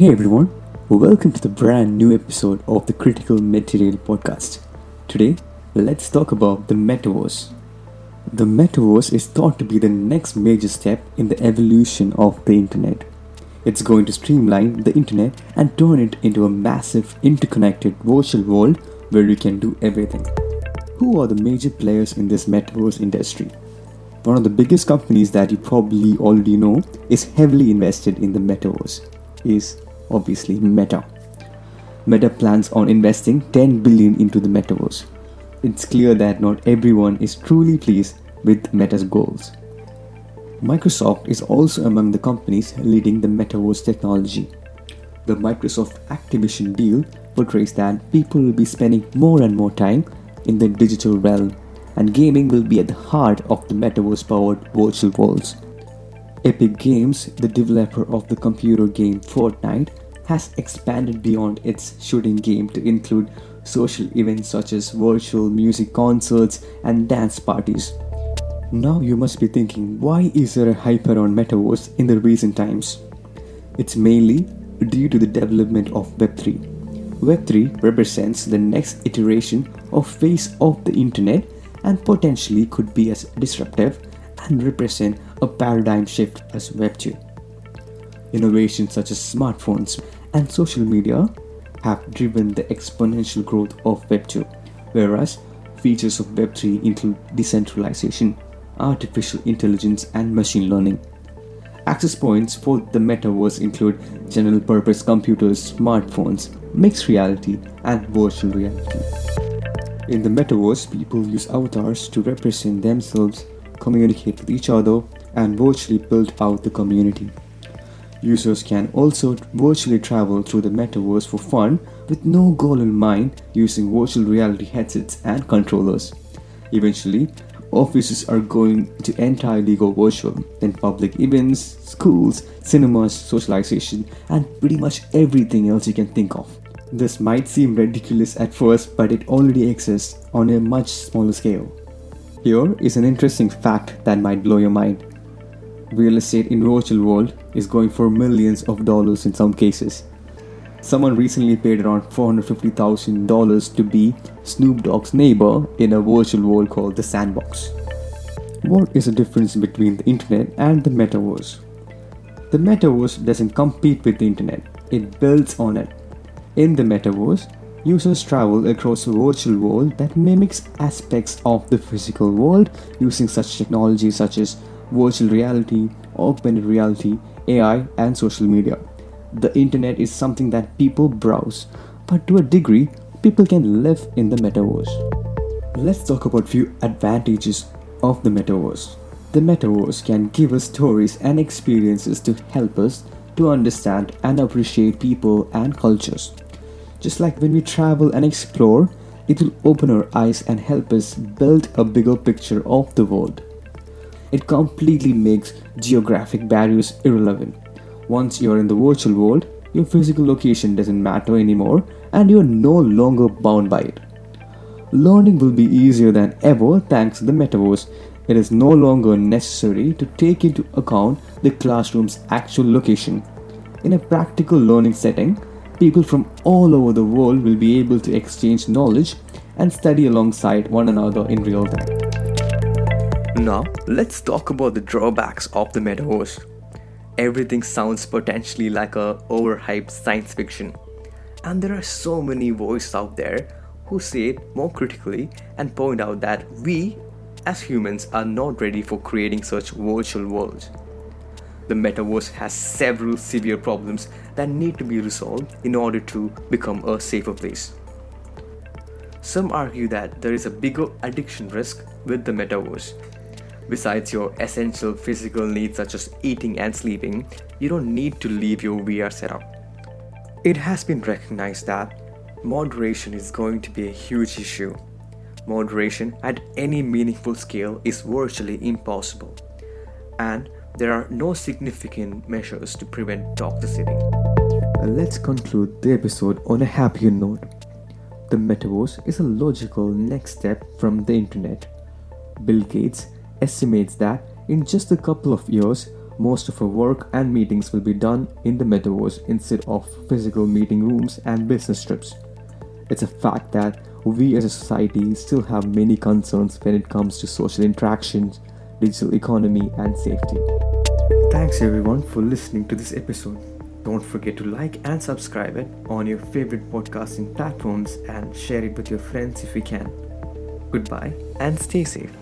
Hey everyone, welcome to the brand new episode of the Critical Material Podcast. Today, let's talk about the metaverse. The metaverse is thought to be the next major step in the evolution of the internet. It's going to streamline the internet and turn it into a massive interconnected virtual world where you can do everything. Who are the major players in this metaverse industry? One of the biggest companies that you probably already know is heavily invested in the metaverse is obviously Meta. Meta plans on investing 10 billion into the metaverse. It's clear that not everyone is truly pleased with Meta's goals. Microsoft is also among the companies leading the metaverse technology. The Microsoft Activision deal portrays that people will be spending more and more time in the digital realm, and gaming will be at the heart of the metaverse powered virtual worlds. Epic Games, the developer of the computer game Fortnite, has expanded beyond its shooting game to include social events such as virtual music concerts and dance parties. Now you must be thinking, why is there a hype around metaverse in the recent times? It's mainly due to the development of Web3. Web3 represents the next iteration of face of the internet and potentially could be as disruptive and represent a paradigm shift as Web2. Innovations such as smartphones and social media have driven the exponential growth of Web2, whereas features of Web3 include decentralization, artificial intelligence, and machine learning. Access points for the metaverse include general purpose computers, smartphones, mixed reality, and virtual reality. In the metaverse, people use avatars to represent themselves, communicate with each other, and virtually build out the community. Users can also virtually travel through the metaverse for fun with no goal in mind using virtual reality headsets and controllers. Eventually, offices are going to entirely go virtual, then public events, schools, cinemas, socialization, and pretty much everything else you can think of. This might seem ridiculous at first, but it already exists on a much smaller scale. Here is an interesting fact that might blow your mind real estate in virtual world is going for millions of dollars in some cases. Someone recently paid around $450,000 to be Snoop Dogg's neighbor in a virtual world called the Sandbox. What is the difference between the internet and the metaverse? The metaverse doesn't compete with the internet, it builds on it. In the metaverse, users travel across a virtual world that mimics aspects of the physical world using such technologies such as virtual reality, augmented reality, AI, and social media. The internet is something that people browse, but to a degree, people can live in the metaverse. Let's talk about few advantages of the metaverse. The metaverse can give us stories and experiences to help us to understand and appreciate people and cultures. Just like when we travel and explore, it will open our eyes and help us build a bigger picture of the world it completely makes geographic barriers irrelevant. Once you're in the virtual world, your physical location doesn't matter anymore and you're no longer bound by it. Learning will be easier than ever thanks to the metaverse. It is no longer necessary to take into account the classroom's actual location. In a practical learning setting, people from all over the world will be able to exchange knowledge and study alongside one another in real time. Now, let's talk about the drawbacks of the metaverse. Everything sounds potentially like a overhyped science fiction, and there are so many voices out there who say it more critically and point out that we as humans are not ready for creating such virtual worlds. The metaverse has several severe problems that need to be resolved in order to become a safer place. Some argue that there is a bigger addiction risk with the metaverse Besides your essential physical needs such as eating and sleeping, you don't need to leave your VR setup. It has been recognized that moderation is going to be a huge issue. Moderation at any meaningful scale is virtually impossible, and there are no significant measures to prevent toxicity. Let's conclude the episode on a happier note. The metaverse is a logical next step from the internet. Bill Gates estimates that in just a couple of years, most of our work and meetings will be done in the metaverse instead of physical meeting rooms and business trips. It's a fact that we as a society still have many concerns when it comes to social interactions, digital economy, and safety. Thanks everyone for listening to this episode. Don't forget to like and subscribe it on your favorite podcasting platforms and share it with your friends if you can. Goodbye and stay safe.